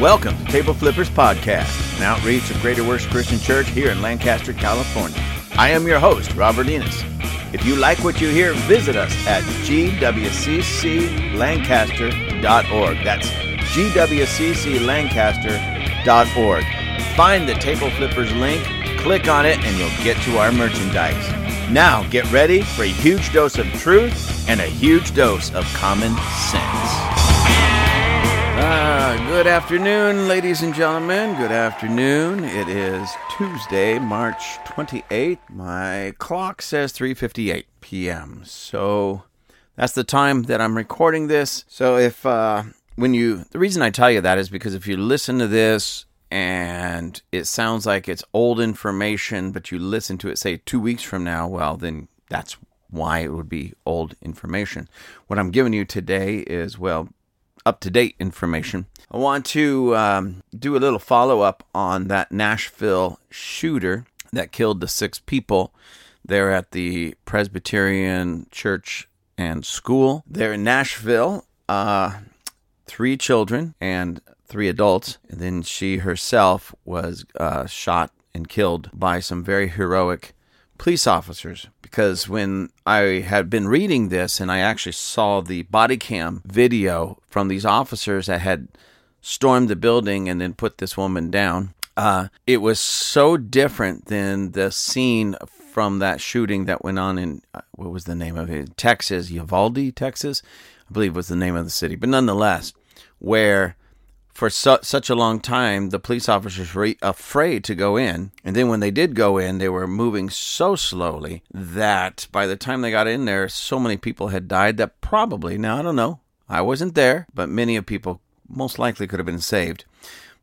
Welcome to Table Flippers Podcast, an outreach of Greater Works Christian Church here in Lancaster, California. I am your host, Robert Enos. If you like what you hear, visit us at gwcclancaster.org. That's gwcclancaster.org. Find the Table Flippers link, click on it, and you'll get to our merchandise. Now, get ready for a huge dose of truth and a huge dose of common sense. Ah, good afternoon, ladies and gentlemen. Good afternoon. It is Tuesday, March 28th. My clock says 3:58 p.m. So that's the time that I'm recording this. So if uh when you the reason I tell you that is because if you listen to this and it sounds like it's old information, but you listen to it say 2 weeks from now, well then that's why it would be old information. What I'm giving you today is well up to date information. I want to um, do a little follow up on that Nashville shooter that killed the six people there at the Presbyterian Church and School there in Nashville. Uh, three children and three adults. And then she herself was uh, shot and killed by some very heroic police officers because when I had been reading this and I actually saw the body cam video from these officers that had stormed the building and then put this woman down, uh, it was so different than the scene from that shooting that went on in uh, what was the name of it? Texas, Uvalde, Texas, I believe was the name of the city. But nonetheless, where for su- such a long time, the police officers were afraid to go in. And then when they did go in, they were moving so slowly that by the time they got in there, so many people had died that probably, now I don't know, I wasn't there, but many of people most likely could have been saved.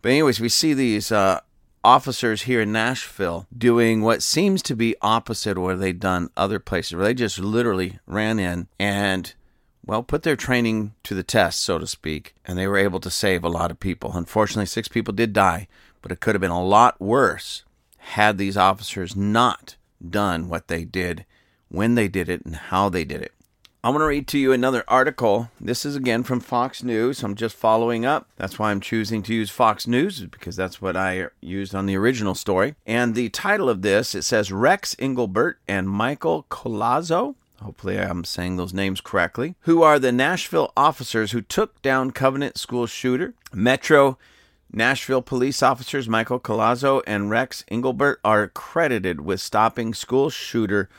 But, anyways, we see these uh, officers here in Nashville doing what seems to be opposite what they've done other places, where they just literally ran in and well, put their training to the test, so to speak, and they were able to save a lot of people. Unfortunately, six people did die, but it could have been a lot worse had these officers not done what they did, when they did it, and how they did it. I want to read to you another article. This is again from Fox News. I'm just following up. That's why I'm choosing to use Fox News because that's what I used on the original story. And the title of this it says Rex Engelbert and Michael Collazo hopefully I'm saying those names correctly, who are the Nashville officers who took down Covenant School shooter. Metro Nashville police officers Michael Collazo and Rex Engelbert are credited with stopping school shooter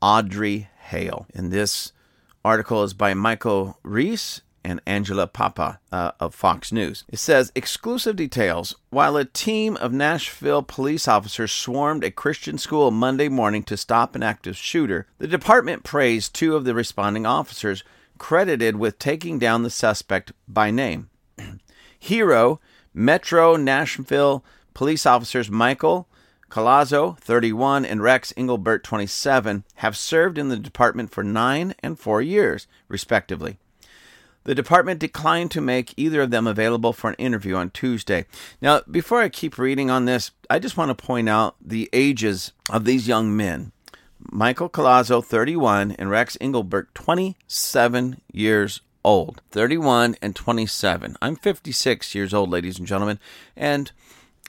Audrey Hale. And this article is by Michael Reese and Angela Papa uh, of Fox News. It says exclusive details. While a team of Nashville police officers swarmed a Christian school Monday morning to stop an active shooter, the department praised two of the responding officers, credited with taking down the suspect by name. Hero, Metro Nashville police officers Michael Collazo, 31, and Rex Engelbert, 27, have served in the department for nine and four years, respectively. The department declined to make either of them available for an interview on Tuesday. Now, before I keep reading on this, I just want to point out the ages of these young men. Michael Collazo, 31, and Rex Engelbert, 27 years old. 31 and 27. I'm 56 years old, ladies and gentlemen. And,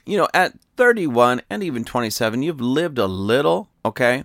you know, at 31 and even 27, you've lived a little, okay?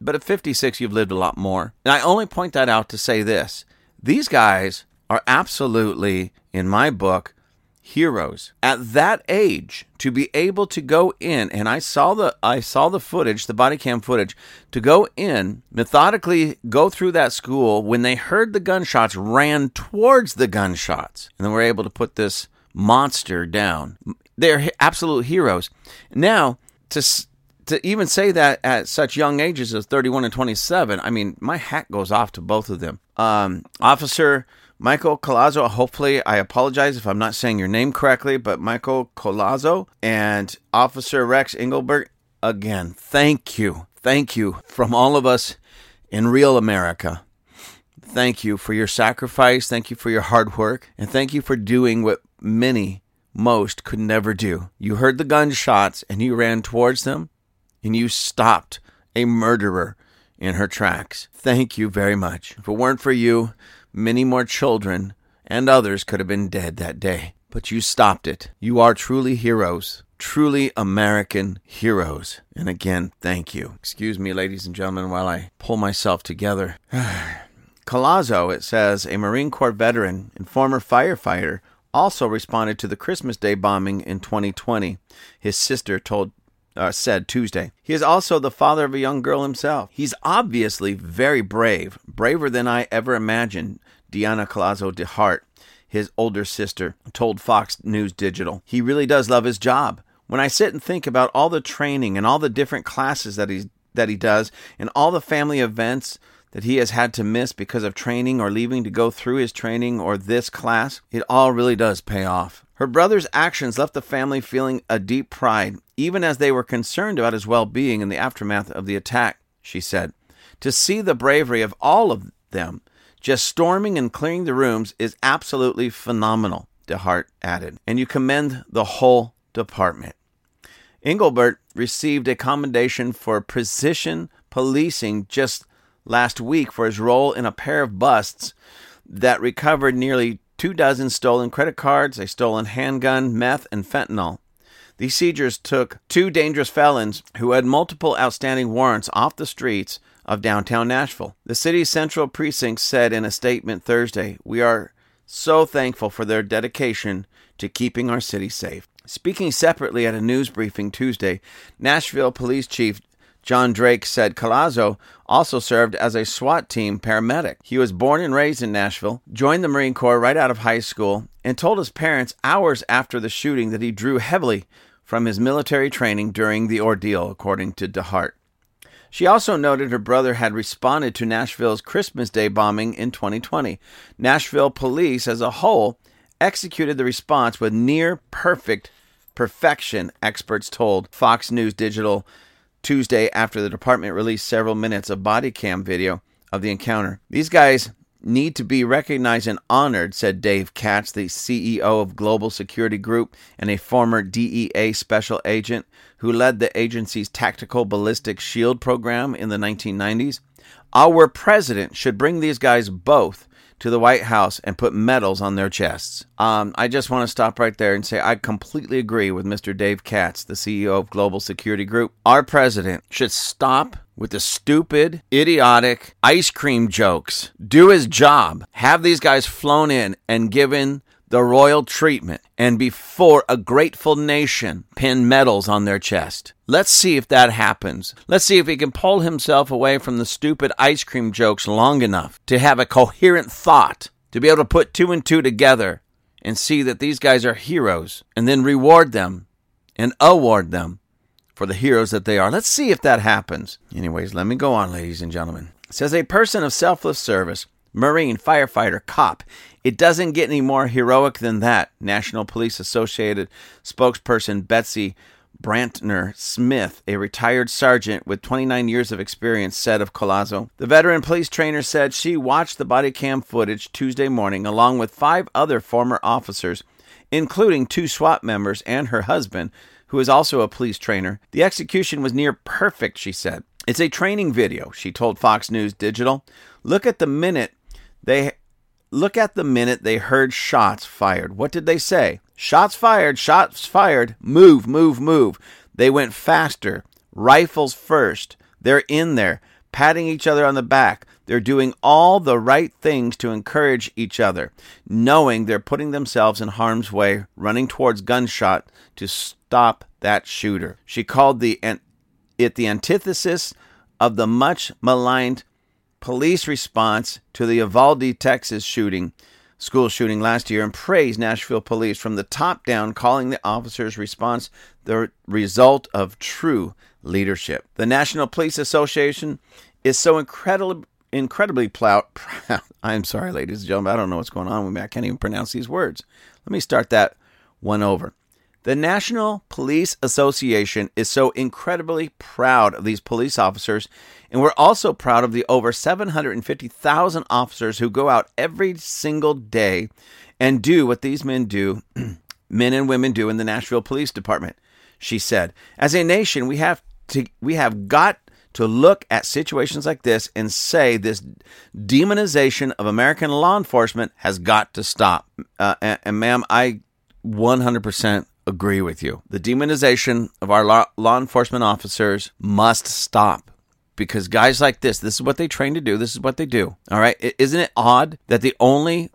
But at 56, you've lived a lot more. And I only point that out to say this these guys are absolutely, in my book, heroes. At that age, to be able to go in, and I saw the I saw the footage, the body cam footage, to go in, methodically go through that school when they heard the gunshots, ran towards the gunshots, and then were able to put this monster down. They're absolute heroes. Now, to to even say that at such young ages as 31 and 27, I mean, my hat goes off to both of them. Um, Officer Michael Collazo, hopefully, I apologize if I'm not saying your name correctly, but Michael Collazo and Officer Rex Engelbert, again, thank you. Thank you from all of us in real America. Thank you for your sacrifice. Thank you for your hard work. And thank you for doing what many, most could never do. You heard the gunshots and you ran towards them and you stopped a murderer in her tracks. Thank you very much. If it weren't for you, many more children and others could have been dead that day. but you stopped it. You are truly heroes. Truly American heroes. And again, thank you. Excuse me, ladies and gentlemen, while I pull myself together. Collazo, it says, a Marine Corps veteran and former firefighter, also responded to the Christmas Day bombing in 2020. His sister told uh, said Tuesday. He is also the father of a young girl himself. He's obviously very brave, braver than I ever imagined. Diana Collazo de Hart, his older sister, told Fox News Digital. He really does love his job. When I sit and think about all the training and all the different classes that he's that he does and all the family events that he has had to miss because of training or leaving to go through his training or this class, it all really does pay off. Her brother's actions left the family feeling a deep pride, even as they were concerned about his well being in the aftermath of the attack, she said. To see the bravery of all of them, just storming and clearing the rooms, is absolutely phenomenal, DeHart added, and you commend the whole department. Engelbert received a commendation for precision policing just last week for his role in a pair of busts that recovered nearly two dozen stolen credit cards, a stolen handgun, meth, and fentanyl. These seizures took two dangerous felons who had multiple outstanding warrants off the streets of downtown Nashville. The city's central precinct said in a statement Thursday, We are so thankful for their dedication to keeping our city safe. Speaking separately at a news briefing Tuesday, Nashville Police Chief John Drake said Collazo also served as a SWAT team paramedic. He was born and raised in Nashville, joined the Marine Corps right out of high school, and told his parents hours after the shooting that he drew heavily from his military training during the ordeal, according to DeHart. She also noted her brother had responded to Nashville's Christmas Day bombing in 2020. Nashville police as a whole executed the response with near perfect perfection, experts told Fox News Digital Tuesday after the department released several minutes of body cam video of the encounter. These guys need to be recognized and honored, said Dave Katz, the CEO of Global Security Group and a former DEA special agent who led the agency's tactical ballistic shield program in the 1990s. Our president should bring these guys both to the White House and put medals on their chests. Um, I just want to stop right there and say I completely agree with Mr. Dave Katz, the CEO of Global Security Group. Our president should stop with the stupid, idiotic ice cream jokes. Do his job. Have these guys flown in and given the royal treatment and before a grateful nation pin medals on their chest. Let's see if that happens. Let's see if he can pull himself away from the stupid ice cream jokes long enough to have a coherent thought, to be able to put two and two together and see that these guys are heroes and then reward them and award them for the heroes that they are. Let's see if that happens. Anyways, let me go on, ladies and gentlemen. It says a person of selfless service Marine, firefighter, cop. It doesn't get any more heroic than that, National Police Associated spokesperson Betsy Brantner Smith, a retired sergeant with 29 years of experience, said of Collazo. The veteran police trainer said she watched the body cam footage Tuesday morning along with five other former officers, including two SWAT members and her husband, who is also a police trainer. The execution was near perfect, she said. It's a training video, she told Fox News Digital. Look at the minute they look at the minute they heard shots fired. What did they say? Shots fired, shots fired, move, move, move. They went faster, rifles first. They're in there, patting each other on the back. They're doing all the right things to encourage each other, knowing they're putting themselves in harm's way, running towards gunshot to stop that shooter. She called the it the antithesis of the much maligned police response to the Uvalde, Texas shooting, school shooting last year, and praised Nashville police from the top down, calling the officers' response the result of true leadership. The National Police Association is so incredibly incredibly proud. I'm sorry, ladies and gentlemen. I don't know what's going on with me. I can't even pronounce these words. Let me start that one over. The National Police Association is so incredibly proud of these police officers, and we're also proud of the over 750,000 officers who go out every single day and do what these men do, men and women do in the Nashville Police Department. She said, "As a nation, we have to we have got to look at situations like this and say this demonization of American law enforcement has got to stop." Uh, and, and ma'am, I 100% agree with you. The demonization of our law, law enforcement officers must stop because guys like this, this is what they train to do. This is what they do. All right. Isn't it odd that the only,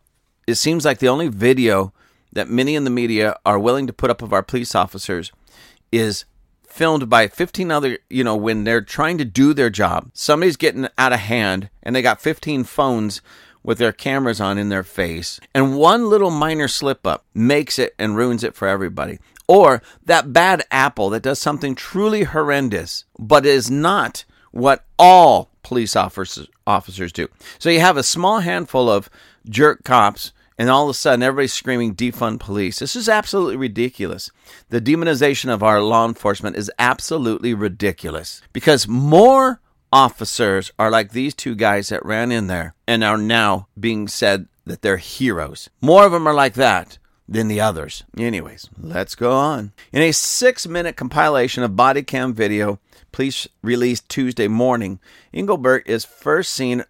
it seems like the only video that many in the media are willing to put up of our police officers is filmed by 15 other, you know, when they're trying to do their job. Somebody's getting out of hand and they got 15 phones with their cameras on in their face. And one little minor slip up makes it and ruins it for everybody. Or that bad apple that does something truly horrendous, but is not what all police officers officers do. So you have a small handful of jerk cops and all of a sudden everybody's screaming defund police. This is absolutely ridiculous. The demonization of our law enforcement is absolutely ridiculous because more officers are like these two guys that ran in there and are now being said that they're heroes. More of them are like that than the others. Anyways, let's go on. In a six minute compilation of body cam video, police released Tuesday morning, Engelbert is first seen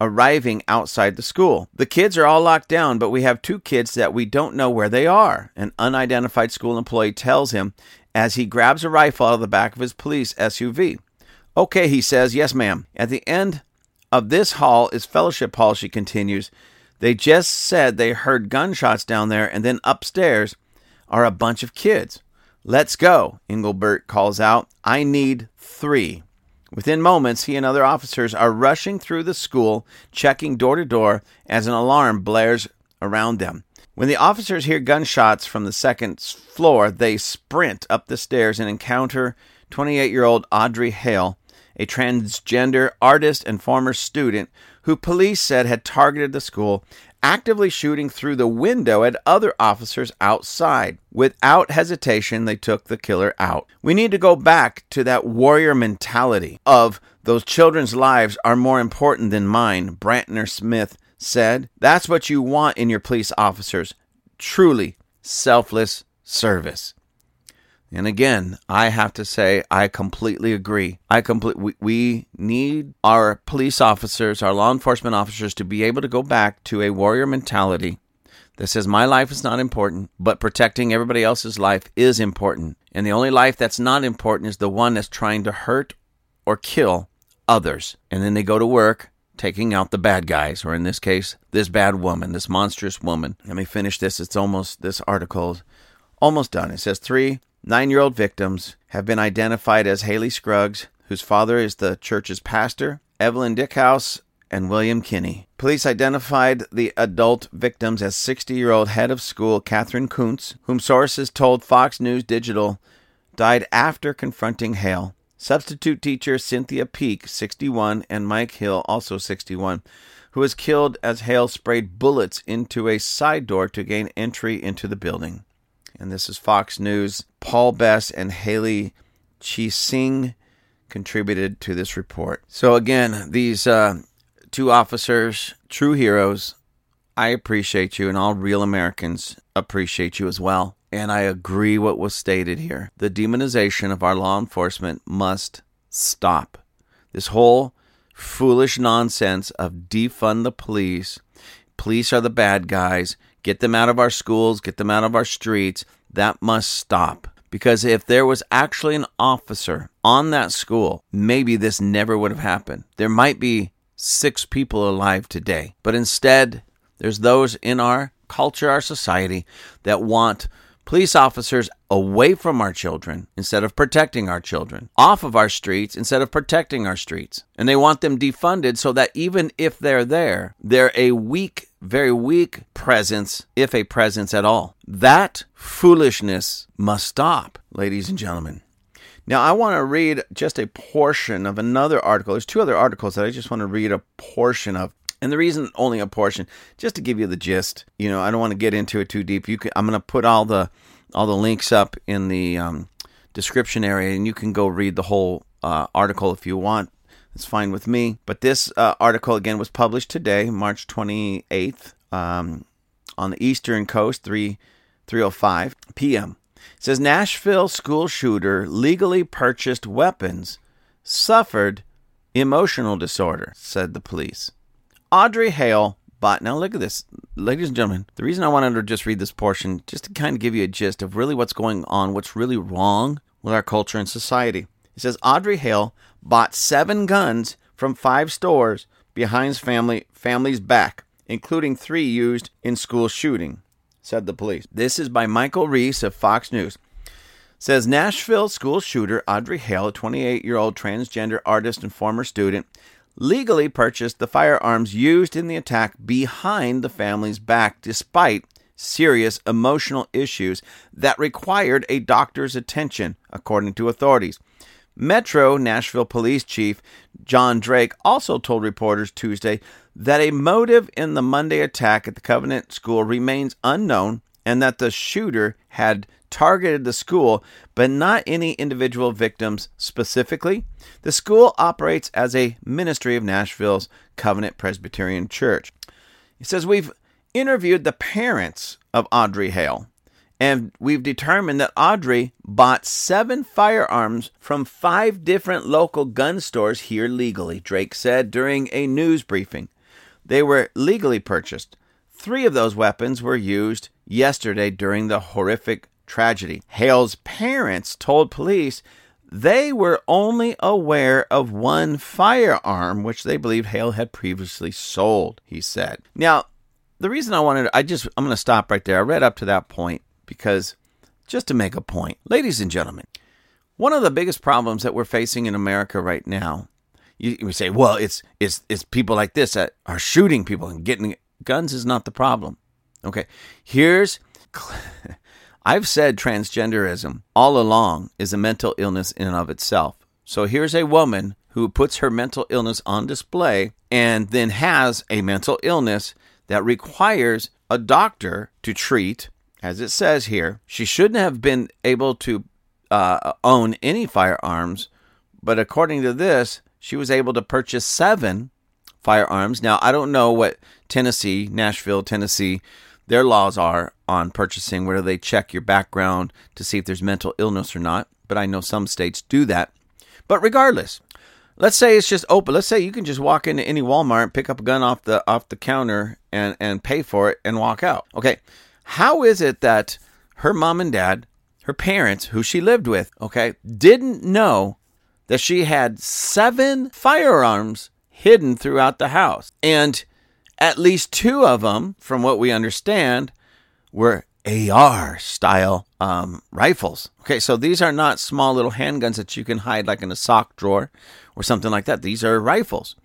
arriving outside the school. The kids are all locked down, but we have two kids that we don't know where they are. An unidentified school employee tells him as he grabs a rifle out of the back of his police SUV. Okay, he says, yes, ma'am. At the end of this hall is Fellowship Hall, she continues. They just said they heard gunshots down there, and then upstairs are a bunch of kids. Let's go, Engelbert calls out. I need three. Within moments, he and other officers are rushing through the school, checking door to door as an alarm blares around them. When the officers hear gunshots from the second floor, they sprint up the stairs and encounter 28 year old Audrey Hale, a transgender artist and former student who police said had targeted the school, actively shooting through the window at other officers outside. Without hesitation, they took the killer out. We need to go back to that warrior mentality of those children's lives are more important than mine, Brantner Smith said. That's what you want in your police officers truly selfless service. And again, I have to say, I completely agree. I complete. We, we, need our police officers, our law enforcement officers, to be able to go back to a warrior mentality that says my life is not important, but protecting everybody else's life is important. And the only life that's not important is the one that's trying to hurt or kill others. And then they go to work taking out the bad guys, or in this case, this bad woman, this monstrous woman. Let me finish this. It's almost this article almost done. It says three Nine year old victims have been identified as Hallie Scruggs, whose father is the church's pastor, Evelyn Dieckhaus, and William Kinney. Police identified the adult victims as 60 year old head of school Catherine Koonce, whom sources told Fox News Digital died after confronting Hale. Substitute teacher Cynthia Peak, 61, and Mike Hill, also 61, who was killed as Hale sprayed bullets into a side door to gain entry into the building and this is Fox News. Paul Bess and Haley Chi-Sing contributed to this report. So again, these uh, two officers, true heroes. I appreciate you, and all real Americans appreciate you as well. And I agree what was stated here. The demonization of our law enforcement must stop. This whole foolish nonsense of defund the police. Police are the bad guys get them out of our schools, get them out of our streets. That must stop. Because if there was actually an officer on that school, maybe this never would have happened. There might be six people alive today. But instead, there's those in our culture, our society, that want police officers away from our children instead of protecting our children, off of our streets instead of protecting our streets. And they want them defunded so that even if they're there, they're a weak, very weak presence, if a presence at all. That foolishness must stop, ladies and gentlemen. Now, I want to read just a portion of another article. There's two other articles that I just want to read a portion of. And the reason only a portion, just to give you the gist. You know, I don't want to get into it too deep. You can, I'm going to put all the all the links up in the um, description area, and you can go read the whole uh, article if you want. It's fine with me. But this uh, article again was published today, March 28th, um, on the Eastern Coast, 3 3:05 p.m. It says Nashville school shooter legally purchased weapons, suffered emotional disorder, said the police. Audrey Hale bought. Now, look at this, ladies and gentlemen. The reason I wanted to just read this portion, just to kind of give you a gist of really what's going on, what's really wrong with our culture and society. Says Audrey Hale bought seven guns from five stores behind family family's back, including three used in school shooting, said the police. This is by Michael Reese of Fox News. Says Nashville school shooter Audrey Hale, a 28 year old transgender artist and former student, legally purchased the firearms used in the attack behind the family's back, despite serious emotional issues that required a doctor's attention, according to authorities. Metro Nashville Police Chief John Drake also told reporters Tuesday that a motive in the Monday attack at the Covenant School remains unknown and that the shooter had targeted the school, but not any individual victims specifically. The school operates as a ministry of Nashville's Covenant Presbyterian Church. He says, We've interviewed the parents of Audrey Hale, and we've determined that Audrey bought seven firearms from five different local gun stores here legally, Drake said during a news briefing. They were legally purchased. Three of those weapons were used yesterday during the horrific tragedy. Hale's parents told police they were only aware of one firearm, which they believed Hale had previously sold, he said. Now, the reason I wanted, I just, I'm going to stop right there. I read up to that point because just to make a point, ladies and gentlemen, one of the biggest problems that we're facing in America right now, you, you say, well, it's, it's, it's people like this that are shooting people and getting guns is not the problem. Okay. Here's, I've said transgenderism all along is a mental illness in and of itself. So here's a woman who puts her mental illness on display and then has a mental illness that requires a doctor to treat, as it says here. She shouldn't have been able to uh, own any firearms, but according to this, she was able to purchase seven firearms. Now, I don't know what Tennessee, Nashville, Tennessee, their laws are on purchasing, whether they check your background to see if there's mental illness or not. But I know some states do that. But regardless, let's say it's just open. Let's say you can just walk into any Walmart, pick up a gun off the off the counter, and and pay for it and walk out. Okay, how is it that her mom and dad, her parents, who she lived with, okay, didn't know that she had seven firearms hidden throughout the house, and at least two of them, from what we understand, were AR style um, rifles. Okay, so these are not small little handguns that you can hide like in a sock drawer or something like that. These are rifles.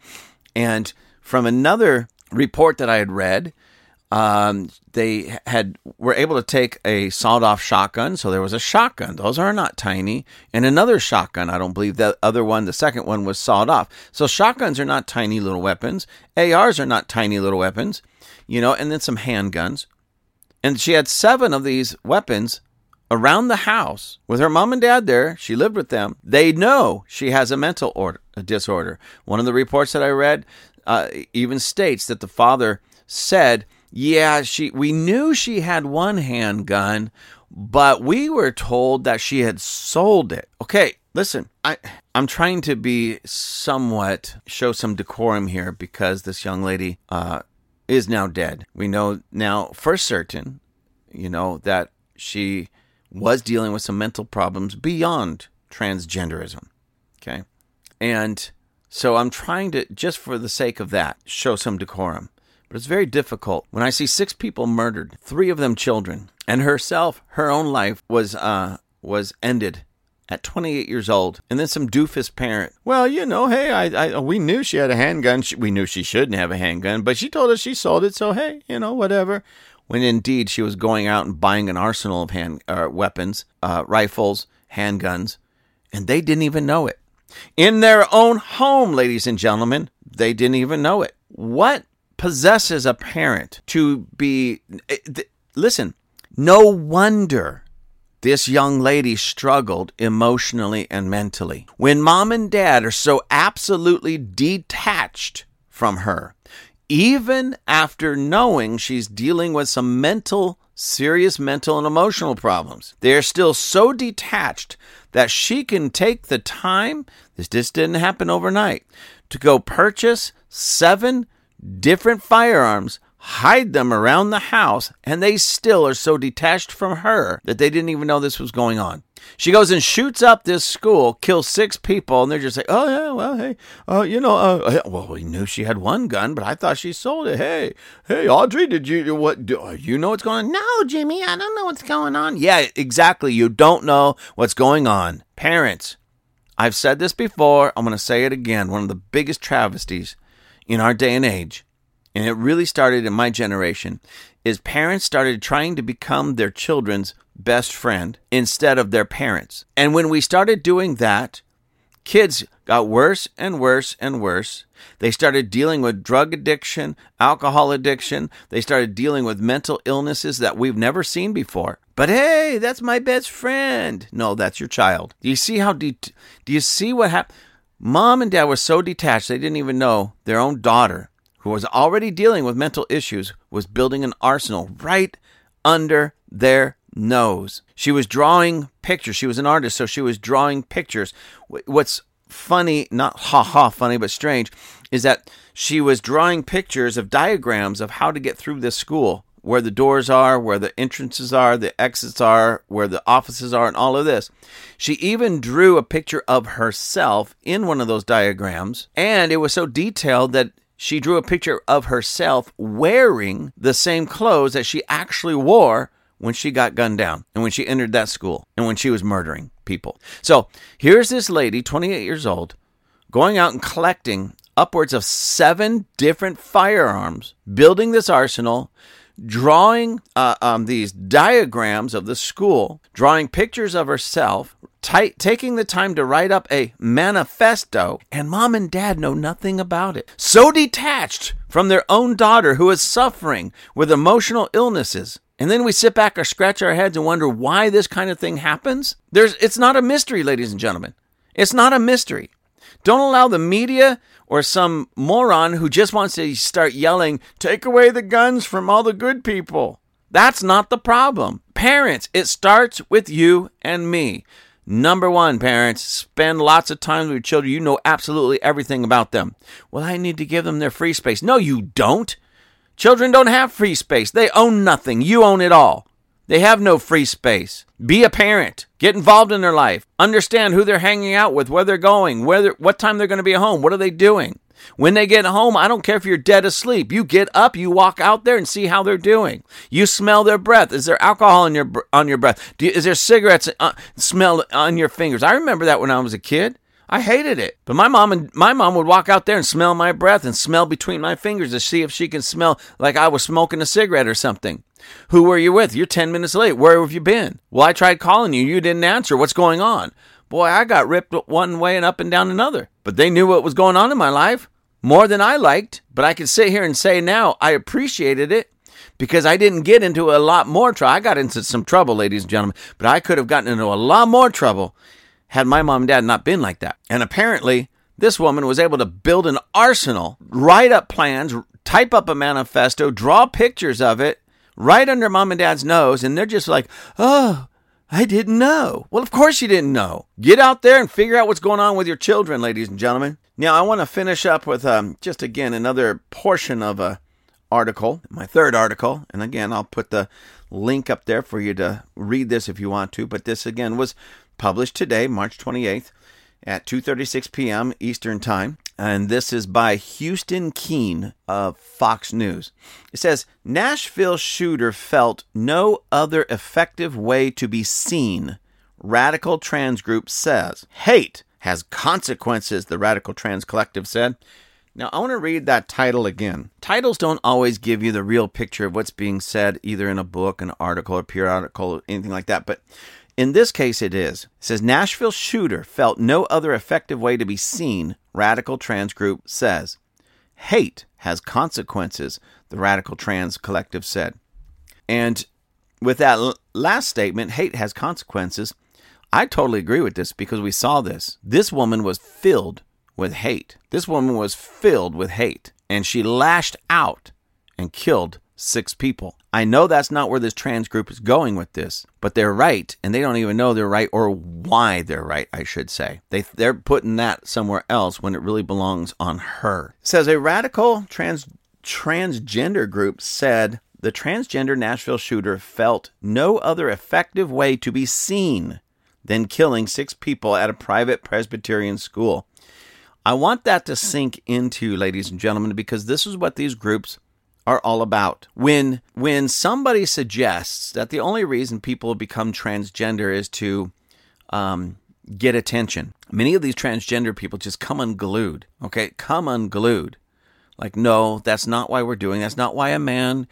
And from another report that I had read, um, they had were able to take a sawed-off shotgun. So there was a shotgun; those are not tiny, and another shotgun. I don't believe that other one, the second one, was sawed off. So shotguns are not tiny little weapons. ARs are not tiny little weapons, you know. And then some handguns, and she had seven of these weapons around the house with her mom and dad there. She lived with them. They know she has a mental order, a disorder. One of the reports that I read uh, even states that the father said yeah, she we knew she had one handgun, but we were told that she had sold it. Okay, listen, I I'm trying to be somewhat show some decorum here because this young lady uh, is now dead. We know now for certain, you know, that she was dealing with some mental problems beyond transgenderism. Okay. And so I'm trying to, just for the sake of that, show some decorum. But it's very difficult when I see six people murdered, three of them children, and herself, her own life was uh was ended at 28 years old, and then some doofus parent. Well, you know, hey, I, I we knew she had a handgun. She, we knew she shouldn't have a handgun, but she told us she sold it, so hey, you know, whatever. When indeed she was going out and buying an arsenal of hand uh, weapons, uh, rifles, handguns, and they didn't even know it. In their own home, ladies and gentlemen, they didn't even know it. What possesses a parent to be. Eh, listen, no wonder this young lady struggled emotionally and mentally. When mom and dad are so absolutely detached from her, even after knowing she's dealing with some mental, serious mental and emotional problems, they're still so detached that she can take the time, this just didn't happen overnight, to go purchase seven different firearms, hide them around the house, and they still are so detached from her that they didn't even know this was going on. She goes and shoots up this school, kills six people, and they're just like, "Oh yeah, well, hey, uh, you know, uh, well, we knew she had one gun, but I thought she sold it. Hey, hey, Audrey, did you what? Do, uh, you know what's going on? No, Jimmy, I don't know what's going on. Yeah, exactly. You don't know what's going on. Parents, I've said this before. I'm going to say it again. One of the biggest travesties in our day and age and it really started in my generation, is parents started trying to become their children's best friend instead of their parents. And when we started doing that, kids got worse and worse and worse. They started dealing with drug addiction, alcohol addiction. They started dealing with mental illnesses that we've never seen before. But hey, that's my best friend. No, that's your child. Do you see how de- do you see what happened? Mom and dad were so detached they didn't even know their own daughter who was already dealing with mental issues, was building an arsenal right under their nose. She was drawing pictures. She was an artist, so she was drawing pictures. What's funny, not ha ha funny, but strange, is that she was drawing pictures of diagrams of how to get through this school where the doors are, where the entrances are, the exits are, where the offices are, and all of this. She even drew a picture of herself in one of those diagrams, and it was so detailed that she drew a picture of herself wearing the same clothes that she actually wore when she got gunned down and when she entered that school and when she was murdering people. So here's this lady, 28 years old, going out and collecting upwards of seven different firearms, building this arsenal, drawing uh, um, these diagrams of the school, drawing pictures of herself, t- taking the time to write up a manifesto, and mom and dad know nothing about it. So detached from their own daughter who is suffering with emotional illnesses. And then we sit back or scratch our heads and wonder why this kind of thing happens. There's, it's not a mystery, ladies and gentlemen. It's not a mystery. Don't allow the media or some moron who just wants to start yelling, take away the guns from all the good people. That's not the problem. Parents, it starts with you and me. Number one, parents, spend lots of time with your children. You know absolutely everything about them. Well, I need to give them their free space. No, you don't. Children don't have free space. They own nothing. You own it all. They have no free space. Be a parent. Get involved in their life. Understand who they're hanging out with, where they're going, whether what time they're going to be home, what are they doing. When they get home, I don't care if you're dead asleep. You get up, you walk out there and see how they're doing. You smell their breath. Is there alcohol on your on your breath? You, is there cigarettes uh, smell on your fingers? I remember that when I was a kid. I hated it. But my mom and my mom would walk out there and smell my breath and smell between my fingers to see if she can smell like I was smoking a cigarette or something. Who were you with? You're 10 minutes late. Where have you been? Well, I tried calling you. You didn't answer. What's going on? Boy, I got ripped one way and up and down another. But they knew what was going on in my life more than I liked, but I can sit here and say now I appreciated it because I didn't get into a lot more trouble. I got into some trouble, ladies and gentlemen, but I could have gotten into a lot more trouble had my mom and dad not been like that. And apparently, this woman was able to build an arsenal, write up plans, type up a manifesto, draw pictures of it right under mom and dad's nose, and they're just like, oh, I didn't know. Well, of course you didn't know. Get out there and figure out what's going on with your children, ladies and gentlemen. Now, I want to finish up with um, just again another portion of a article, my third article, and again I'll put the link up there for you to read this if you want to. But this again was published today, March 28th, at 2:36 p.m. Eastern Time, and this is by Houston Keene of Fox News. It says Nashville shooter felt no other effective way to be seen. Radical trans group says hate has consequences, the Radical Trans Collective said. Now, I want to read that title again. Titles don't always give you the real picture of what's being said, either in a book, an article, a periodical, anything like that. But in this case, it is. It says Nashville shooter felt no other effective way to be seen, Radical Trans Group says. Hate has consequences, the Radical Trans Collective said. And with that l- last statement, hate has consequences, I totally agree with this because we saw this. This woman was filled with hate. This woman was filled with hate and she lashed out and killed six people. I know that's not where this trans group is going with this, but they're right and they don't even know they're right or why they're right, I should say. They they're putting that somewhere else when it really belongs on her. It says a radical trans transgender group said the transgender Nashville shooter felt no other effective way to be seen than killing six people at a private Presbyterian school. I want that to sink into, ladies and gentlemen, because this is what these groups are all about. When when somebody suggests that the only reason people become transgender is to um, get attention, many of these transgender people just come unglued. Okay, come unglued. Like, no, that's not why we're doing. That's not why a man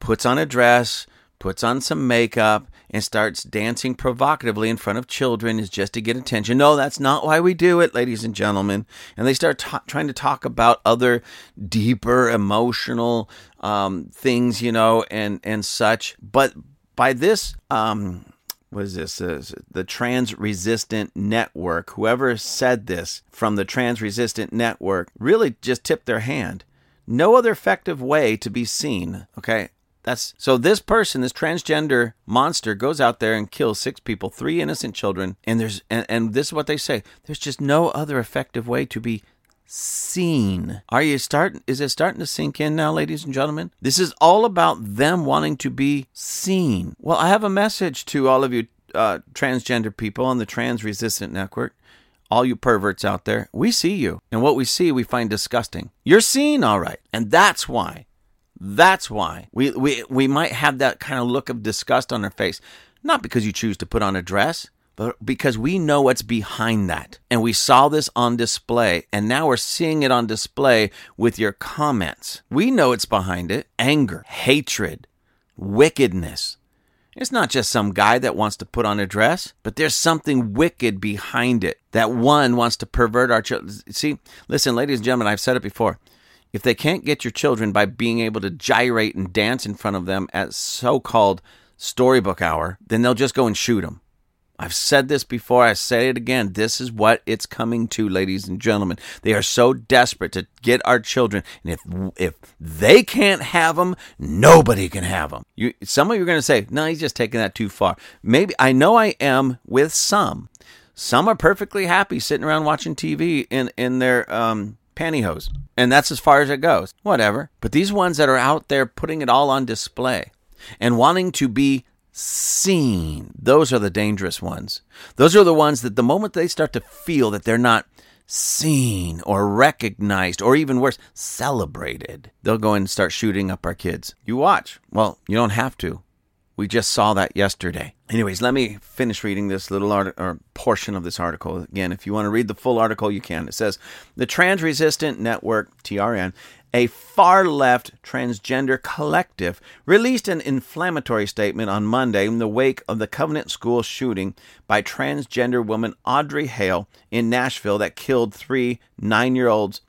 puts on a dress, puts on some makeup, and starts dancing provocatively in front of children is just to get attention. No, that's not why we do it, ladies and gentlemen. And they start trying to talk about other deeper emotional um, things, you know, and and such. But by this, um, what is this? Uh, the Trans Resistant Network. Whoever said this from the Trans Resistant Network really just tipped their hand. No other effective way to be seen. Okay, that's so this person, this transgender monster, goes out there and kills six people, three innocent children, and there's and, and this is what they say. There's just no other effective way to be seen. Are you starting is it starting to sink in now, ladies and gentlemen? This is all about them wanting to be seen. Well, I have a message to all of you uh, transgender people on the trans resistant network all you perverts out there, we see you. And what we see, we find disgusting. You're seen, all right. And that's why that's why we, we, we might have that kind of look of disgust on our face. Not because you choose to put on a dress, but because we know what's behind that. And we saw this on display, and now we're seeing it on display with your comments. We know it's behind it anger, hatred, wickedness. It's not just some guy that wants to put on a dress, but there's something wicked behind it. That one wants to pervert our children. See, listen, ladies and gentlemen, I've said it before. If they can't get your children by being able to gyrate and dance in front of them at so called storybook hour, then they'll just go and shoot them. I've said this before, I say it again. This is what it's coming to, ladies and gentlemen. They are so desperate to get our children, and if if they can't have them, nobody can have them. You, some of you are going to say, "No, he's just taking that too far." Maybe I know I am with some. Some are perfectly happy sitting around watching TV in in their um, pantyhose. And that's as far as it goes. Whatever. But these ones that are out there putting it all on display and wanting to be seen, those are the dangerous ones. Those are the ones that the moment they start to feel that they're not seen or recognized or even worse, celebrated, they'll go and start shooting up our kids. You watch. Well, you don't have to. We just saw that yesterday. Anyways, let me finish reading this little art- or portion of this article. Again, if you want to read the full article, you can. It says The Trans Resistant Network, TRN, a far left transgender collective, released an inflammatory statement on Monday in the wake of the Covenant School shooting by transgender woman Audrey Hale in Nashville that killed three nine year olds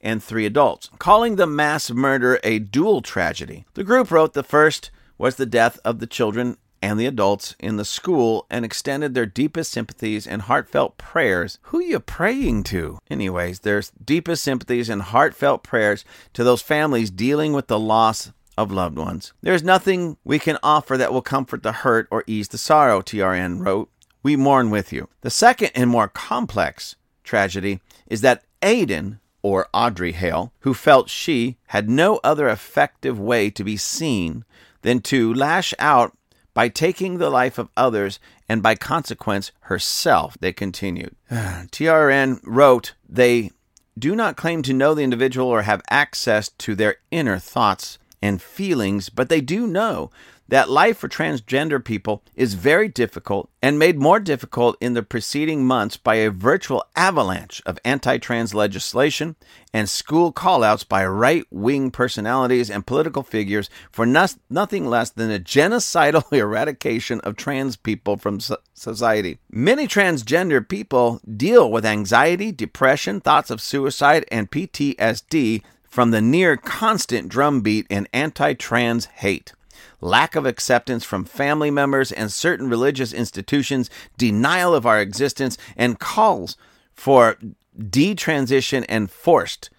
and three adults, calling the mass murder a dual tragedy. The group wrote the first was the death of the children and the adults in the school and extended their deepest sympathies and heartfelt prayers. Who you praying to? Anyways, their deepest sympathies and heartfelt prayers to those families dealing with the loss of loved ones. There is nothing we can offer that will comfort the hurt or ease the sorrow, TRN wrote. We mourn with you. The second and more complex tragedy is that Aiden, or Audrey Hale, who felt she had no other effective way to be seen than to lash out by taking the life of others and by consequence herself, they continued. TRN wrote, They do not claim to know the individual or have access to their inner thoughts and feelings, but they do know that life for transgender people is very difficult and made more difficult in the preceding months by a virtual avalanche of anti trans legislation and school callouts by right wing personalities and political figures for no- nothing less than a genocidal eradication of trans people from so- society. Many transgender people deal with anxiety, depression, thoughts of suicide, and PTSD from the near constant drumbeat in anti trans hate lack of acceptance from family members and certain religious institutions, denial of our existence, and calls for detransition and forced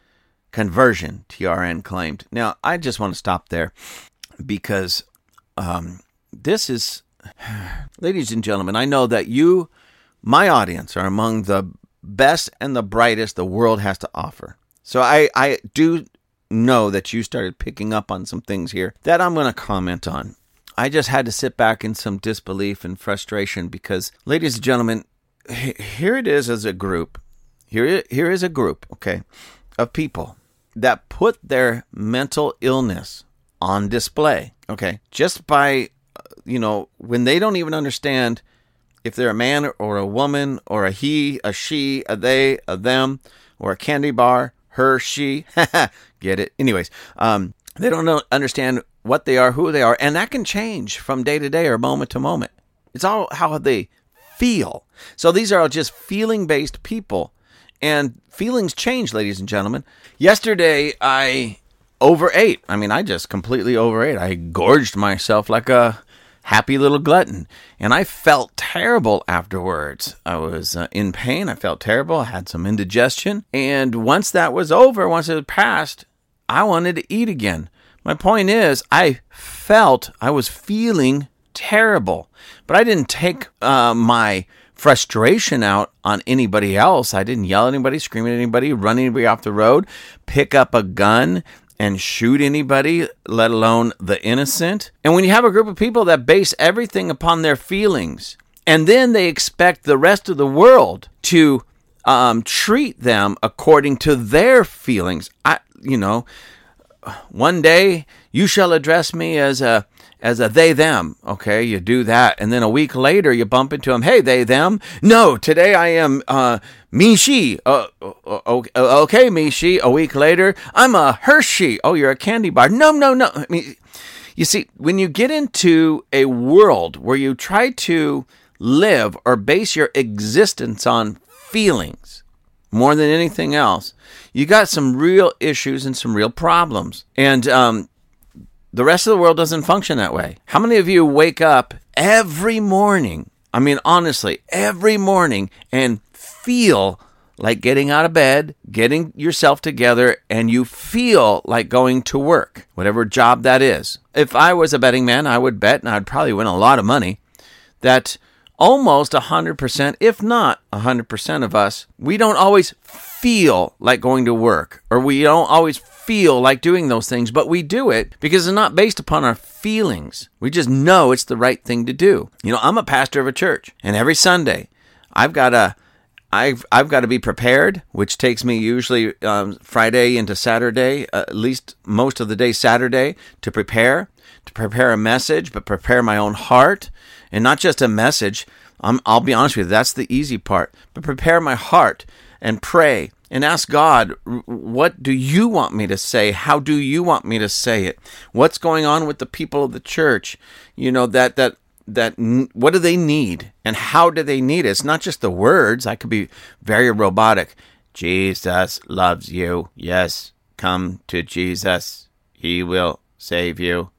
conversion, TRN claimed. Now, I just want to stop there because um, this is, ladies and gentlemen, I know that you, my audience, are among the best and the brightest the world has to offer. So I, I do know that you started picking up on some things here that I'm going to comment on. I just had to sit back in some disbelief and frustration because, ladies and gentlemen, here it is as a group. Here, here is a group, okay, of people that put their mental illness on display, okay, just by, you know, when they don't even understand if they're a man or a woman or a he, a she, a they, a them, or a candy bar, her, she, get it? Anyways, um, they don't know, understand what they are, who they are, and that can change from day to day or moment to moment. It's all how they feel. So these are all just feeling based people. And feelings change, ladies and gentlemen. Yesterday, I overate. I mean, I just completely overate. I gorged myself like a happy little glutton. And I felt terrible afterwards. I was uh, in pain. I felt terrible. I had some indigestion. And once that was over, once it had passed, I wanted to eat again. My point is, I felt, I was feeling terrible. But I didn't take uh, my frustration out on anybody else. I didn't yell at anybody, scream at anybody, run anybody off the road, pick up a gun and shoot anybody, let alone the innocent. And when you have a group of people that base everything upon their feelings, and then they expect the rest of the world to um, treat them according to their feelings, I, you know, one day you shall address me as a as a they them. Okay, you do that, and then a week later you bump into them. Hey, they them. No, today I am uh, me she. Uh, uh, uh, okay, me she. A week later, I'm a Hershey. Oh, you're a candy bar. No, no, no. I mean, you see, when you get into a world where you try to live or base your existence on feelings more than anything else, you got some real issues and some real problems. And um, the rest of the world doesn't function that way. How many of you wake up every morning? I mean, honestly, every morning and feel like getting out of bed, getting yourself together, and you feel like going to work, whatever job that is. If I was a betting man, I would bet, and I'd probably win a lot of money, that almost 100%, if not 100% of us, we don't always feel like going to work, or we don't always feel like doing those things, but we do it because it's not based upon our feelings. We just know it's the right thing to do. You know, I'm a pastor of a church, and every Sunday I've got to. I've I've got to be prepared, which takes me usually um, Friday into Saturday, uh, at least most of the day Saturday, to prepare, to prepare a message, but prepare my own heart, and not just a message. I'm, I'll be honest with you, that's the easy part, but prepare my heart and pray and ask God, what do you want me to say? How do you want me to say it? What's going on with the people of the church? You know, that, that, that, what do they need? And how do they need it? It's not just the words. I could be very robotic. Jesus loves you. Yes, come to Jesus. He will save you.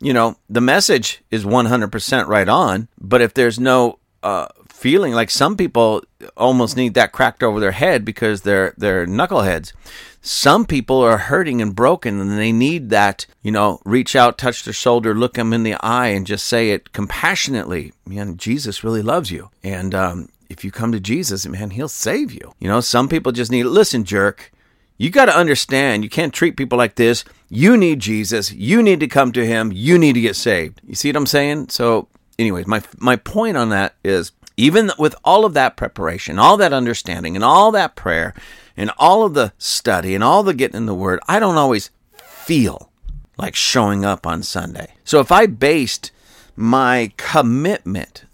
You know, the message is 100% right on, but if there's no uh, feeling like some people almost need that cracked over their head because they're they're knuckleheads. Some people are hurting and broken and they need that, you know, reach out, touch their shoulder, look them in the eye and just say it compassionately. Man, Jesus really loves you. And um, if you come to Jesus, man, he'll save you. You know, some people just need, listen, jerk, you got to understand, you can't treat people like this. You need Jesus. You need to come to him. You need to get saved. You see what I'm saying? So, anyways, my my point on that is even with all of that preparation, all that understanding, and all that prayer, and all of the study, and all the getting in the Word, I don't always feel like showing up on Sunday. So if I based my commitment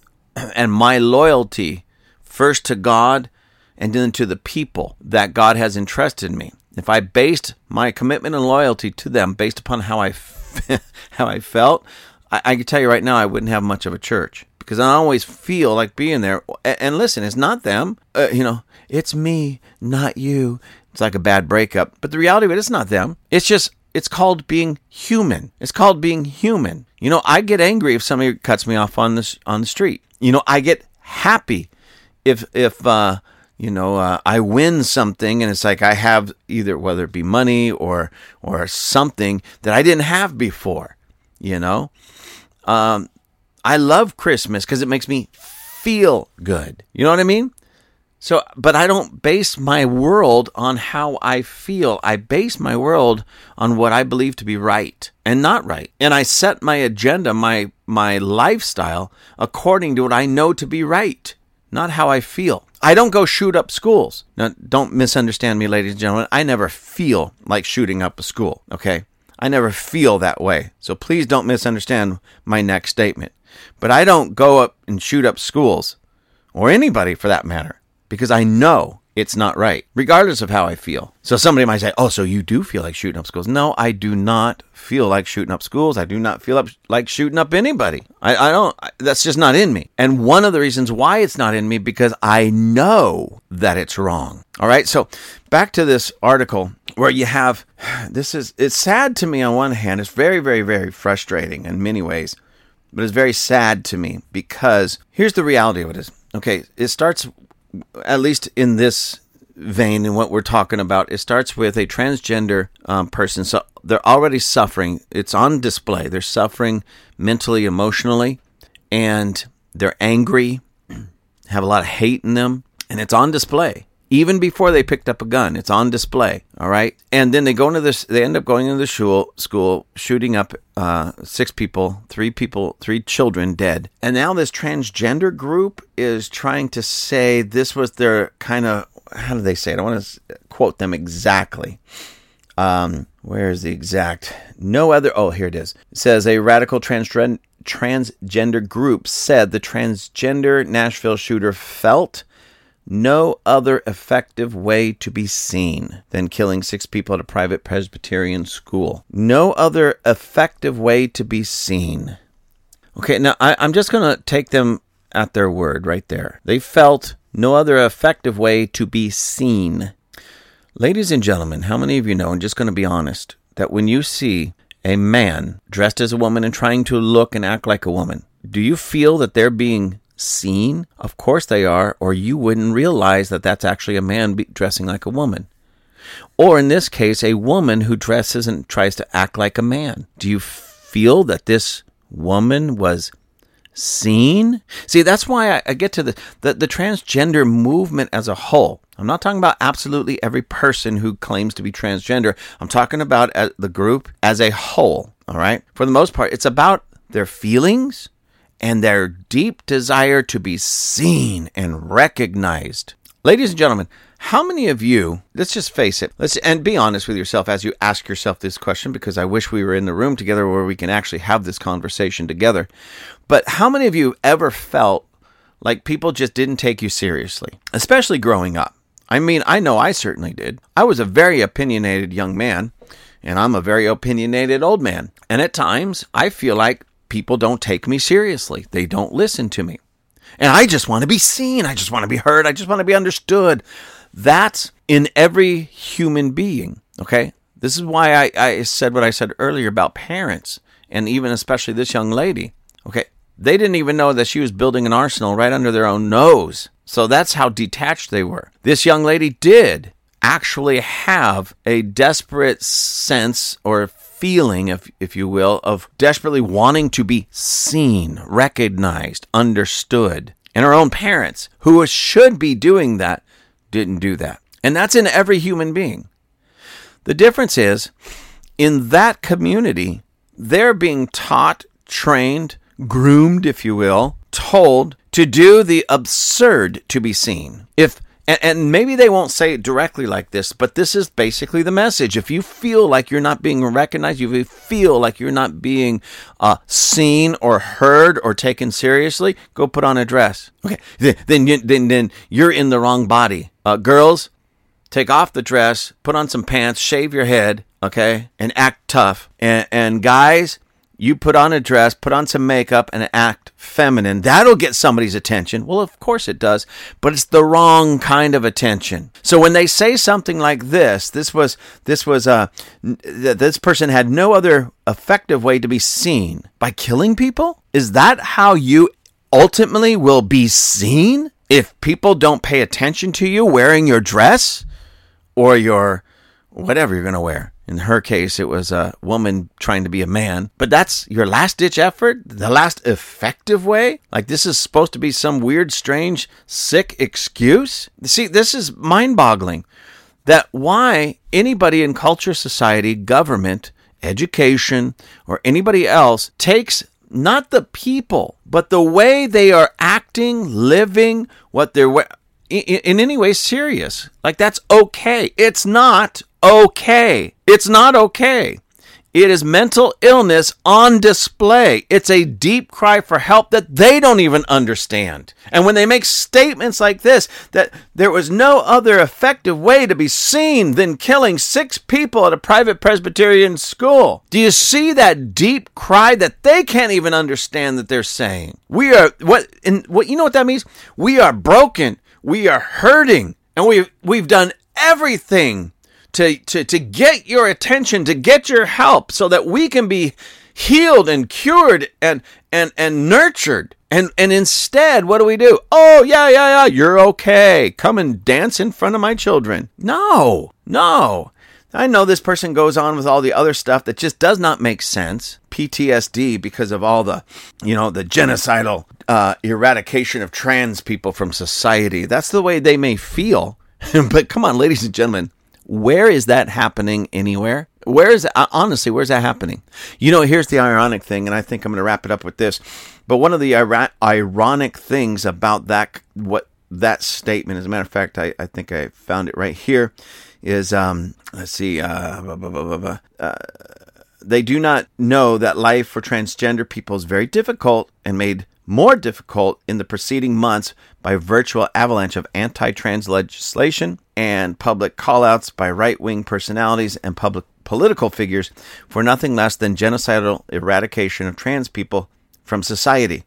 and my loyalty first to God and then to the people that God has entrusted me, if I based my commitment and loyalty to them based upon how I how I felt, I, I can tell you right now I wouldn't have much of a church because I always feel like being there. And listen, it's not them. Uh, you know, it's me, not you. It's like a bad breakup. But the reality of it, it's not them. It's just, it's called being human. It's called being human. You know, I get angry if somebody cuts me off on the, on the street. You know, I get happy if, if, uh, you know, uh, I win something and it's like I have either whether it be money or or something that I didn't have before, you know. Um, I love Christmas because it makes me feel good. You know what I mean? So, but I don't base my world on how I feel. I base my world on what I believe to be right and not right. And I set my agenda, my my lifestyle according to what I know to be right, not how I feel. I don't go shoot up schools. Now, don't misunderstand me, ladies and gentlemen. I never feel like shooting up a school, okay? I never feel that way. So please don't misunderstand my next statement. But I don't go up and shoot up schools, or anybody for that matter because I know it's not right, regardless of how I feel. So somebody might say, Oh, so you do feel like shooting up schools? No, I do not feel like shooting up schools. I do not feel up, like shooting up anybody. I, I don't, I, that's just not in me. And one of the reasons why it's not in me, because I know that it's wrong. All right. So back to this article where you have this is, it's sad to me on one hand. It's very, very, very frustrating in many ways, but it's very sad to me because here's the reality of it is, okay, it starts at least in this vein in what we're talking about, it starts with a transgender um, person. So they're already suffering. It's on display. They're suffering mentally, emotionally, and they're angry, have a lot of hate in them, and it's on display even before they picked up a gun. It's on display. All right. And then they go into this, they end up going into the school, school shooting up uh, six people, three people, three children dead. And now this transgender group is trying to say this was their kind of, how do they say it? I want to quote them exactly. Um, where is the exact? No other. Oh, here it is. It says a radical transgender transgender group said the transgender Nashville shooter felt no other effective way to be seen than killing six people at a private Presbyterian school. No other effective way to be seen. Okay, now I, am just going to take them at their word right there. They felt no other effective way to be seen. Ladies and gentlemen, how many of you know, I'm just going to be honest, that when you see a man dressed as a woman and trying to look and act like a woman, do you feel that they're being seen? Of course they are, or you wouldn't realize that that's actually a man dressing like a woman. Or in this case, a woman who dresses and tries to act like a man. Do you feel that this woman was seen? See, that's why I, I get to the, the, the transgender movement as a whole. I'm not talking about absolutely every person who claims to be transgender. I'm talking about uh, the group as a whole. All right. For the most part, it's about their feelings, and their deep desire to be seen and recognized. Ladies and gentlemen, how many of you, let's just face it, let's and be honest with yourself as you ask yourself this question because I wish we were in the room together where we can actually have this conversation together. But how many of you ever felt like people just didn't take you seriously, especially growing up? I mean, I know I certainly did. I was a very opinionated young man, and I'm a very opinionated old man. And at times, I feel like people don't take me seriously. They don't listen to me. And I just want to be seen. I just want to be heard. I just want to be understood. That's in every human being. Okay. This is why I, I said what I said earlier about parents and even especially this young lady. Okay. They didn't even know that she was building an arsenal right under their own nose. So that's how detached they were. This young lady did actually have a desperate sense or feeling, if, if you will, of desperately wanting to be seen, recognized, understood. And our own parents, who should be doing that, didn't do that. And that's in every human being. The difference is, in that community, they're being taught, trained, groomed, if you will, told to do the absurd to be seen. If and, and maybe they won't say it directly like this, but this is basically the message. If you feel like you're not being recognized, if you feel like you're not being uh, seen or heard or taken seriously, go put on a dress. Okay, then you, then then you're in the wrong body. Uh, girls, take off the dress, put on some pants, shave your head, okay, and act tough. And, and guys, you put on a dress, put on some makeup, and act feminine. That'll get somebody's attention. Well, of course it does, but it's the wrong kind of attention. So when they say something like this, this was this was uh this person had no other effective way to be seen by killing people. Is that how you ultimately will be seen? If people don't pay attention to you wearing your dress or your whatever you're going to wear In her case, it was a woman trying to be a man. But that's your last ditch effort? The last effective way? Like this is supposed to be some weird, strange, sick excuse? See, this is mind boggling. That why anybody in culture, society, government, education, or anybody else takes not the people, but the way they are acting, living, what they're in, in any way serious. Like that's okay. It's not okay. It's not okay. It is mental illness on display. It's a deep cry for help that they don't even understand. And when they make statements like this, that there was no other effective way to be seen than killing six people at a private Presbyterian school, do you see that deep cry that they can't even understand that they're saying? We are what and what you know what that means? We are broken. We are hurting. And we've we've done everything to, to, to get your attention, to get your help so that we can be healed and cured and, and, and nurtured. And, and instead, what do we do? Oh, yeah, yeah, yeah, you're okay. Come and dance in front of my children. No, no. I know this person goes on with all the other stuff that just does not make sense. PTSD because of all the, you know, the genocidal uh, eradication of trans people from society. That's the way they may feel. but come on, ladies and gentlemen, where is that happening anywhere? Where is uh, honestly, where's that happening? You know, here's the ironic thing, and I think I'm going to wrap it up with this. But one of the ironic things about that, what that statement, as a matter of fact, I, I think I found it right here, is um, let's see, uh, blah, blah, blah, uh, they do not know that life for transgender people is very difficult and made more difficult in the preceding months by virtual avalanche of anti-trans legislation and public callouts by right-wing personalities and public political figures for nothing less than genocidal eradication of trans people from society.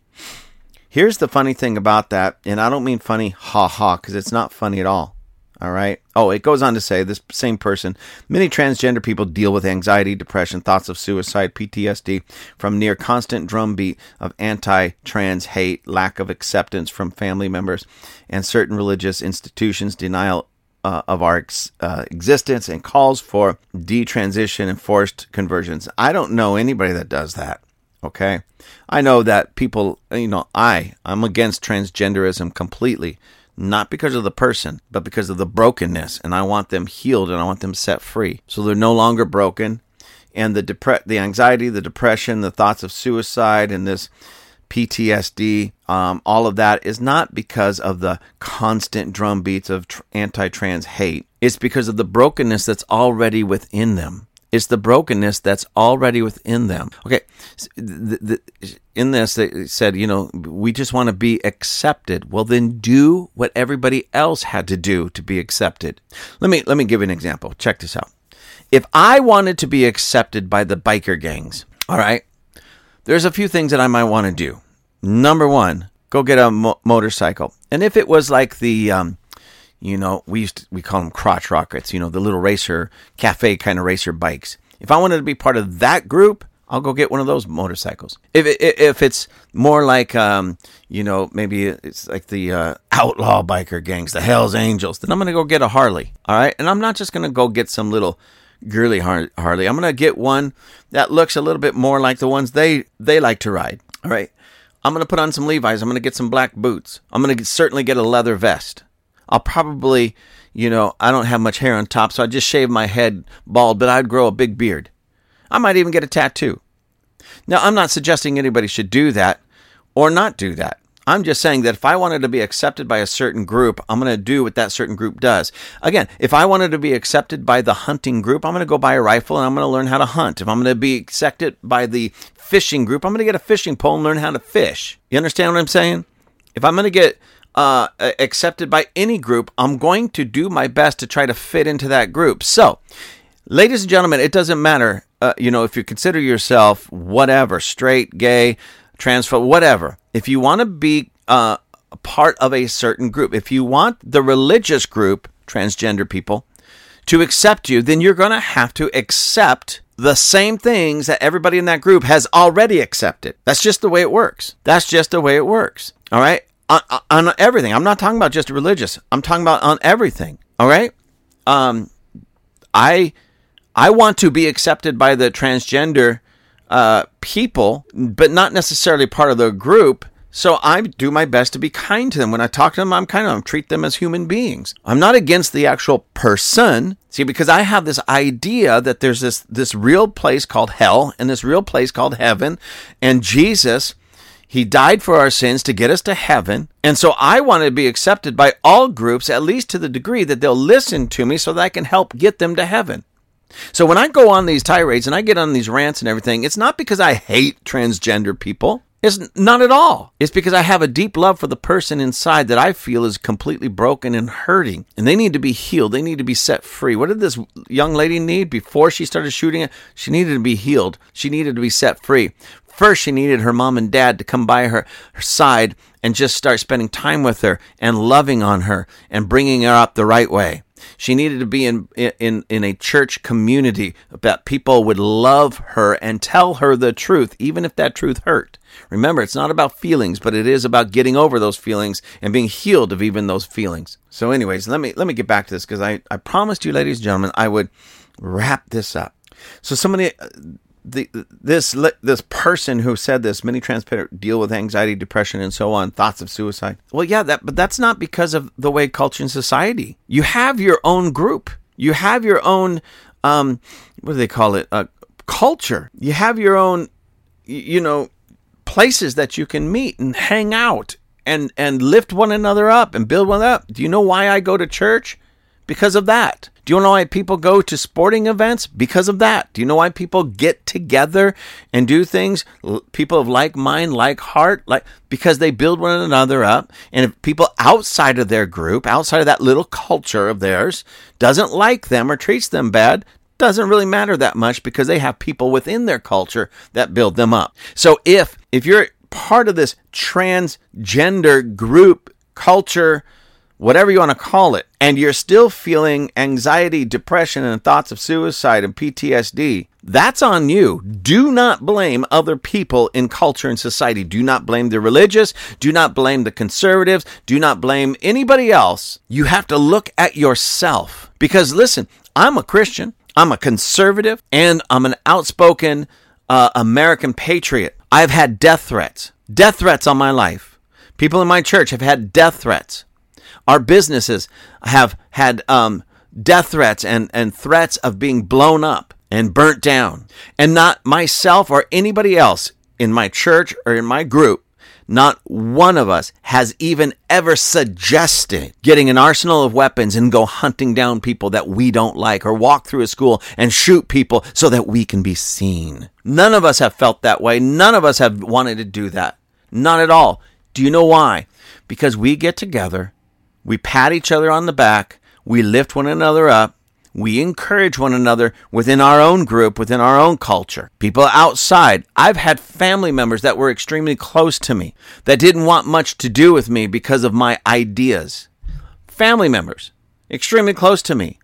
Here's the funny thing about that, and I don't mean funny ha ha because it's not funny at all. All right. Oh, it goes on to say this same person many transgender people deal with anxiety, depression, thoughts of suicide, PTSD from near constant drumbeat of anti trans hate, lack of acceptance from family members and certain religious institutions, denial uh, of our ex- uh, existence, and calls for detransition and forced conversions. I don't know anybody that does that. Okay. I know that people, you know, I, I'm against transgenderism completely not because of the person, but because of the brokenness. And I want them healed and I want them set free. So they're no longer broken. And the depre- the anxiety, the depression, the thoughts of suicide, and this PTSD, um, all of that is not because of the constant drumbeats of tr- anti trans hate. It's because of the brokenness that's already within them. It's the brokenness that's already within them. Okay, in this they said, you know, we just want to be accepted. Well, then do what everybody else had to do to be accepted. Let me let me give you an example. Check this out. If I wanted to be accepted by the biker gangs, all right, there's a few things that I might want to do. Number one, go get a mo- motorcycle, and if it was like the um, you know, we used to, we call them crotch rockets, you know, the little racer, cafe kind of racer bikes. If I wanted to be part of that group, I'll go get one of those motorcycles. If it, if it's more like, um, you know, maybe it's like the uh, outlaw biker gangs, the Hell's Angels, then I'm to go get a Harley. All right. And I'm not just to go get some little girly Harley. I'm to get one that looks a little bit more like the ones they, they like to ride. All right. I'm to put on some Levi's. I'm to get some black boots. I'm to certainly get a leather vest. I'll probably, you know, I don't have much hair on top, so I just shave my head bald, but I'd grow a big beard. I might even get a tattoo. Now, I'm not suggesting anybody should do that or not do that. I'm just saying that if I wanted to be accepted by a certain group, I'm going to do what that certain group does. Again, if I wanted to be accepted by the hunting group, I'm going to go buy a rifle and I'm going to learn how to hunt. If I'm going to be accepted by the fishing group, I'm going to get a fishing pole and learn how to fish. You understand what I'm saying? If I'm going to get uh, accepted by any group, I'm going to do my best to try to fit into that group. So, ladies and gentlemen, it doesn't matter, uh, you know, if you consider yourself whatever, straight, gay, transphobe, whatever. If you want to be uh, a part of a certain group, if you want the religious group, transgender people, to accept you, then you're going to have to accept the same things that everybody in that group has already accepted. That's just the way it works. That's just the way it works. All right on, on everything. I'm not talking about just religious. I'm talking about on everything. All right. Um, I I want to be accepted by the transgender uh, people, but not necessarily part of the group. So I do my best to be kind to them. When I talk to them, I'm kind of treat them as human beings. I'm not against the actual person. See, because I have this idea that there's this this real place called hell and this real place called heaven, and Jesus he died for our sins to get us to heaven. And so I want to be accepted by all groups, at least to the degree that they'll listen to me so that I can help get them to heaven. So when I go on these tirades and I get on these rants and everything, it's not because I hate transgender people. It's not at all. It's because I have a deep love for the person inside that I feel is completely broken and hurting. And they need to be healed. They need to be set free. What did this young lady need before she started shooting it? She needed to be healed. She needed to be set free. First, she needed her mom and dad to come by her, her side and just start spending time with her and loving on her and bringing her up the right way. She needed to be in, in, in a church community that people would love her and tell her the truth, even if that truth hurt. Remember, it's not about feelings, but it is about getting over those feelings and being healed of even those feelings. So, anyways, let me let me get back to this because I, I promised you, ladies and gentlemen, I would wrap this up. So somebody the this this person who said this many trans people deal with anxiety depression and so on thoughts of suicide. Well yeah that but that's not because of the way culture and society. You have your own group. You have your own um what do they call it? Uh, culture. You have your own you know places that you can meet and hang out and and lift one another up and build one up. Do you know why i go to church? Because of that do you know why people go to sporting events? Because of that. Do you know why people get together and do things? People of like mind, like heart, like because they build one another up. And if people outside of their group, outside of that little culture of theirs, doesn't like them or treats them bad, doesn't really matter that much because they have people within their culture that build them up. So if if you're part of this transgender group culture whatever you want to call it, and you're still feeling anxiety, depression, and thoughts of suicide and PTSD, that's on you. Do not blame other people in culture and society. Do not blame the religious. Do not blame the conservatives. Do not blame anybody else. You have to look at yourself. Because listen, I'm a Christian, I'm a conservative, and I'm an outspoken uh, American patriot. I've had death threats, death threats on my life. People in my church have had death threats. Our businesses have had um, death threats and, and threats of being blown up and burnt down. And not myself or anybody else in my church or in my group, not one of us has even ever suggested getting an arsenal of weapons and go hunting down people that we don't like or walk through a school and shoot people so that we can be seen. None of us have felt that way. None of us have wanted to do that. Not at all. Do you know why? Because we get together we pat each other on the back. We lift one another up. We encourage one another within our own group, within our own culture. People outside. I've had family members that were extremely close to me that didn't want much to do with me because of my ideas. Family members, extremely close to me.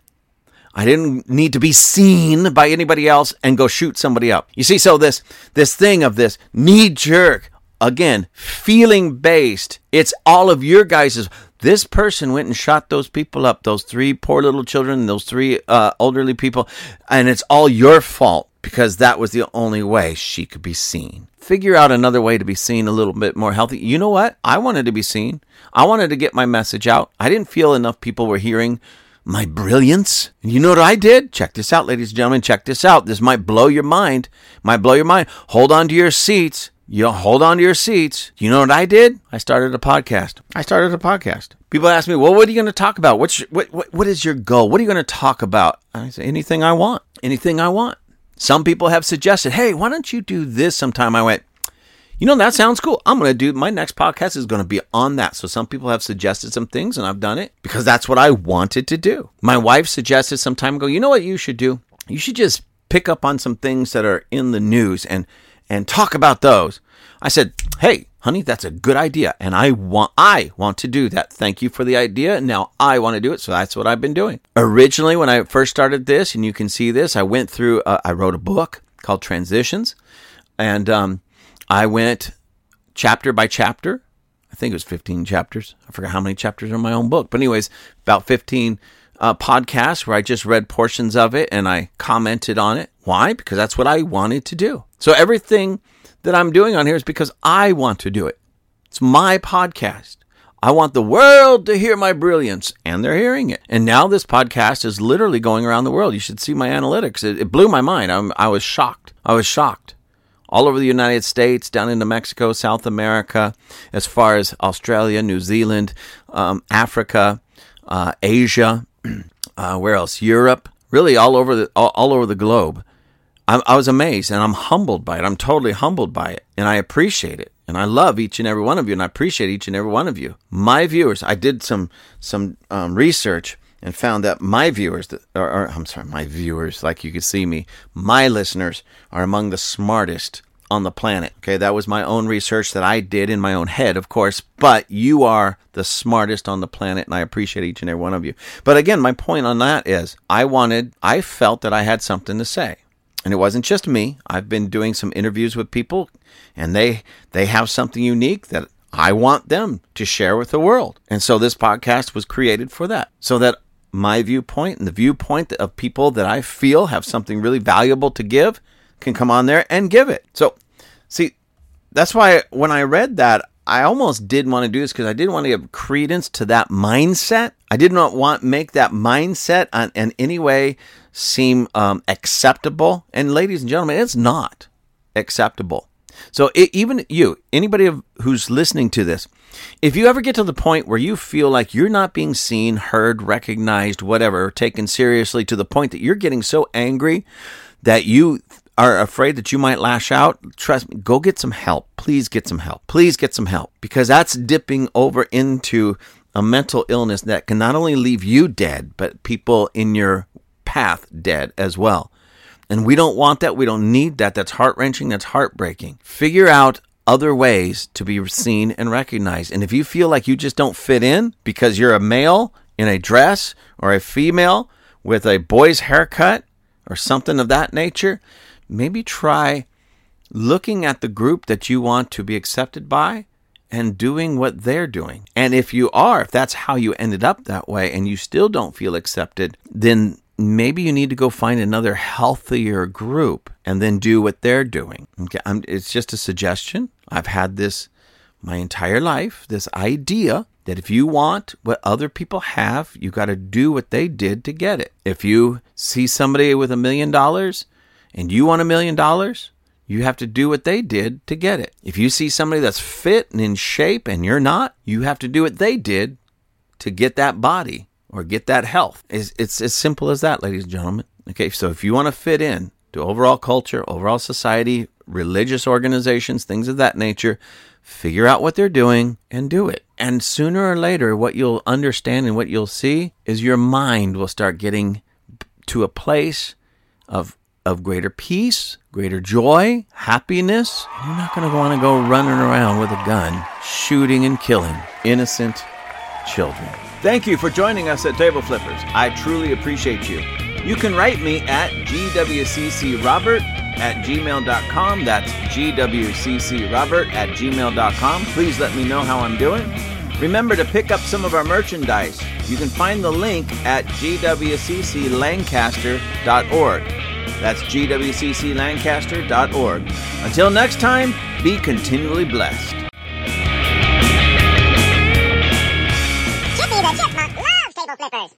I didn't need to be seen by anybody else and go shoot somebody up. You see, so this this thing of this knee jerk, again, feeling based, it's all of your guys' this person went and shot those people up, those three poor little children, those three uh, elderly people, and it's all your fault because that was the only way she could be seen. Figure out another way to be seen a little bit more healthy. You know what? I wanted to be seen. I wanted to get my message out. I didn't feel enough people were hearing my brilliance. You know what I did? Check this out, ladies and gentlemen. Check this out. This might blow your mind. Might blow your mind. Hold on to your seats you hold on to your seats. You know what I did? I started a podcast. I started a podcast. People ask me, well, what are you going to talk about? What's your, what, what, what is your goal? What are you going to talk about? I say, anything I want. Anything I want. Some people have suggested, hey, why don't you do this sometime? I went, you know, that sounds cool. I'm going to do my next podcast is going to be on that. So some people have suggested some things and I've done it because that's what I wanted to do. My wife suggested some time ago, you know what you should do? You should just pick up on some things that are in the news and and talk about those. I said, "Hey, honey, that's a good idea, and I want I want to do that. Thank you for the idea, now I want to do it." So that's what I've been doing. Originally, when I first started this, and you can see this, I went through. Uh, I wrote a book called Transitions, and um, I went chapter by chapter. I think it was 15 chapters. I forgot how many chapters are in my own book, but anyways, about 15 uh, podcast where I just read portions of it and I commented on it. Why? Because that's what I wanted to do. So everything that I'm doing on here is because I want to do it. It's my podcast. I want the world to hear my brilliance, and they're hearing it. And now this podcast is literally going around the world. You should see my analytics. It, it blew my mind. I'm, I was shocked. I was shocked. All over the United States, down into Mexico, South America, as far as Australia, New Zealand, um, Africa, uh, Asia, uh, where else? Europe, really all over the all, all over the globe. I, I was amazed, and I'm humbled by it. I'm totally humbled by it, and I appreciate it. And I love each and every one of you, and I appreciate each and every one of you. My viewers, I did some some um, research and found that my viewers, or, or I'm sorry, my viewers, like you can see me, my listeners are among the smartest on the planet. Okay, that was my own research that I did in my own head, of course, but you are the smartest on the planet, and I appreciate each and every one of you. But again, my point on that is I wanted, I felt that I had something to say. And it wasn't just me. I've been doing some interviews with people, and they they have something unique that I want them to share with the world. And so this podcast was created for that, so that my viewpoint and the viewpoint of people that I feel have something really valuable to give can come on there and give it. So, see, that's why when I read that, I almost did want to do this because I didn't want to give credence to that mindset. I did not want make that mindset on, in any way seem um, acceptable. And ladies and gentlemen, it's not acceptable. So it, even you, anybody who's listening to this, if you ever get to the point where you feel like you're not being seen, heard, recognized, whatever, taken seriously to the point that you're getting so angry that you are afraid that you might lash out, trust me, go get some help. Please get some help. Please get some help because that's dipping over into a mental illness that can not only leave you dead, but people in your path dead as well. And we don't want that. We don't need that. That's heart wrenching. That's heartbreaking. Figure out other ways to be seen and recognized. And if you feel like you just don't fit in because you're a male in a dress or a female with a boy's haircut or something of that nature, maybe try looking at the group that you want to be accepted by and doing what they're doing. And if you are, if that's how you ended up that way and you still don't feel accepted, then maybe you need to go find another healthier group and then do what they're doing. Okay, I'm, it's just a suggestion. I've had this my entire life, this idea that if you want what other people have, you got to do what they did to get it. If you see somebody with a million dollars and you want a million dollars, you have to do what they did to get it. If you see somebody that's fit and in shape and you're not, you have to do what they did to get that body or get that health. It's, it's as simple as that, ladies and gentlemen. Okay, so if you want to fit in to overall culture, overall society, religious organizations, things of that nature, figure out what they're doing and do it. And sooner or later, what you'll understand and what you'll see is your mind will start getting to a place of of greater peace, greater joy, happiness. You're not going to want to go running around with a gun, shooting and killing innocent children. Thank you for joining us at Table Flippers. I truly appreciate you. You can write me at gwccrobert at gmail.com. That's gwccrobert at gmail.com. Please let me know how I'm doing. Remember to pick up some of our merchandise. You can find the link at gwcclancaster.org. That's gwcclancaster.org. Until next time, be continually blessed. Table flippers.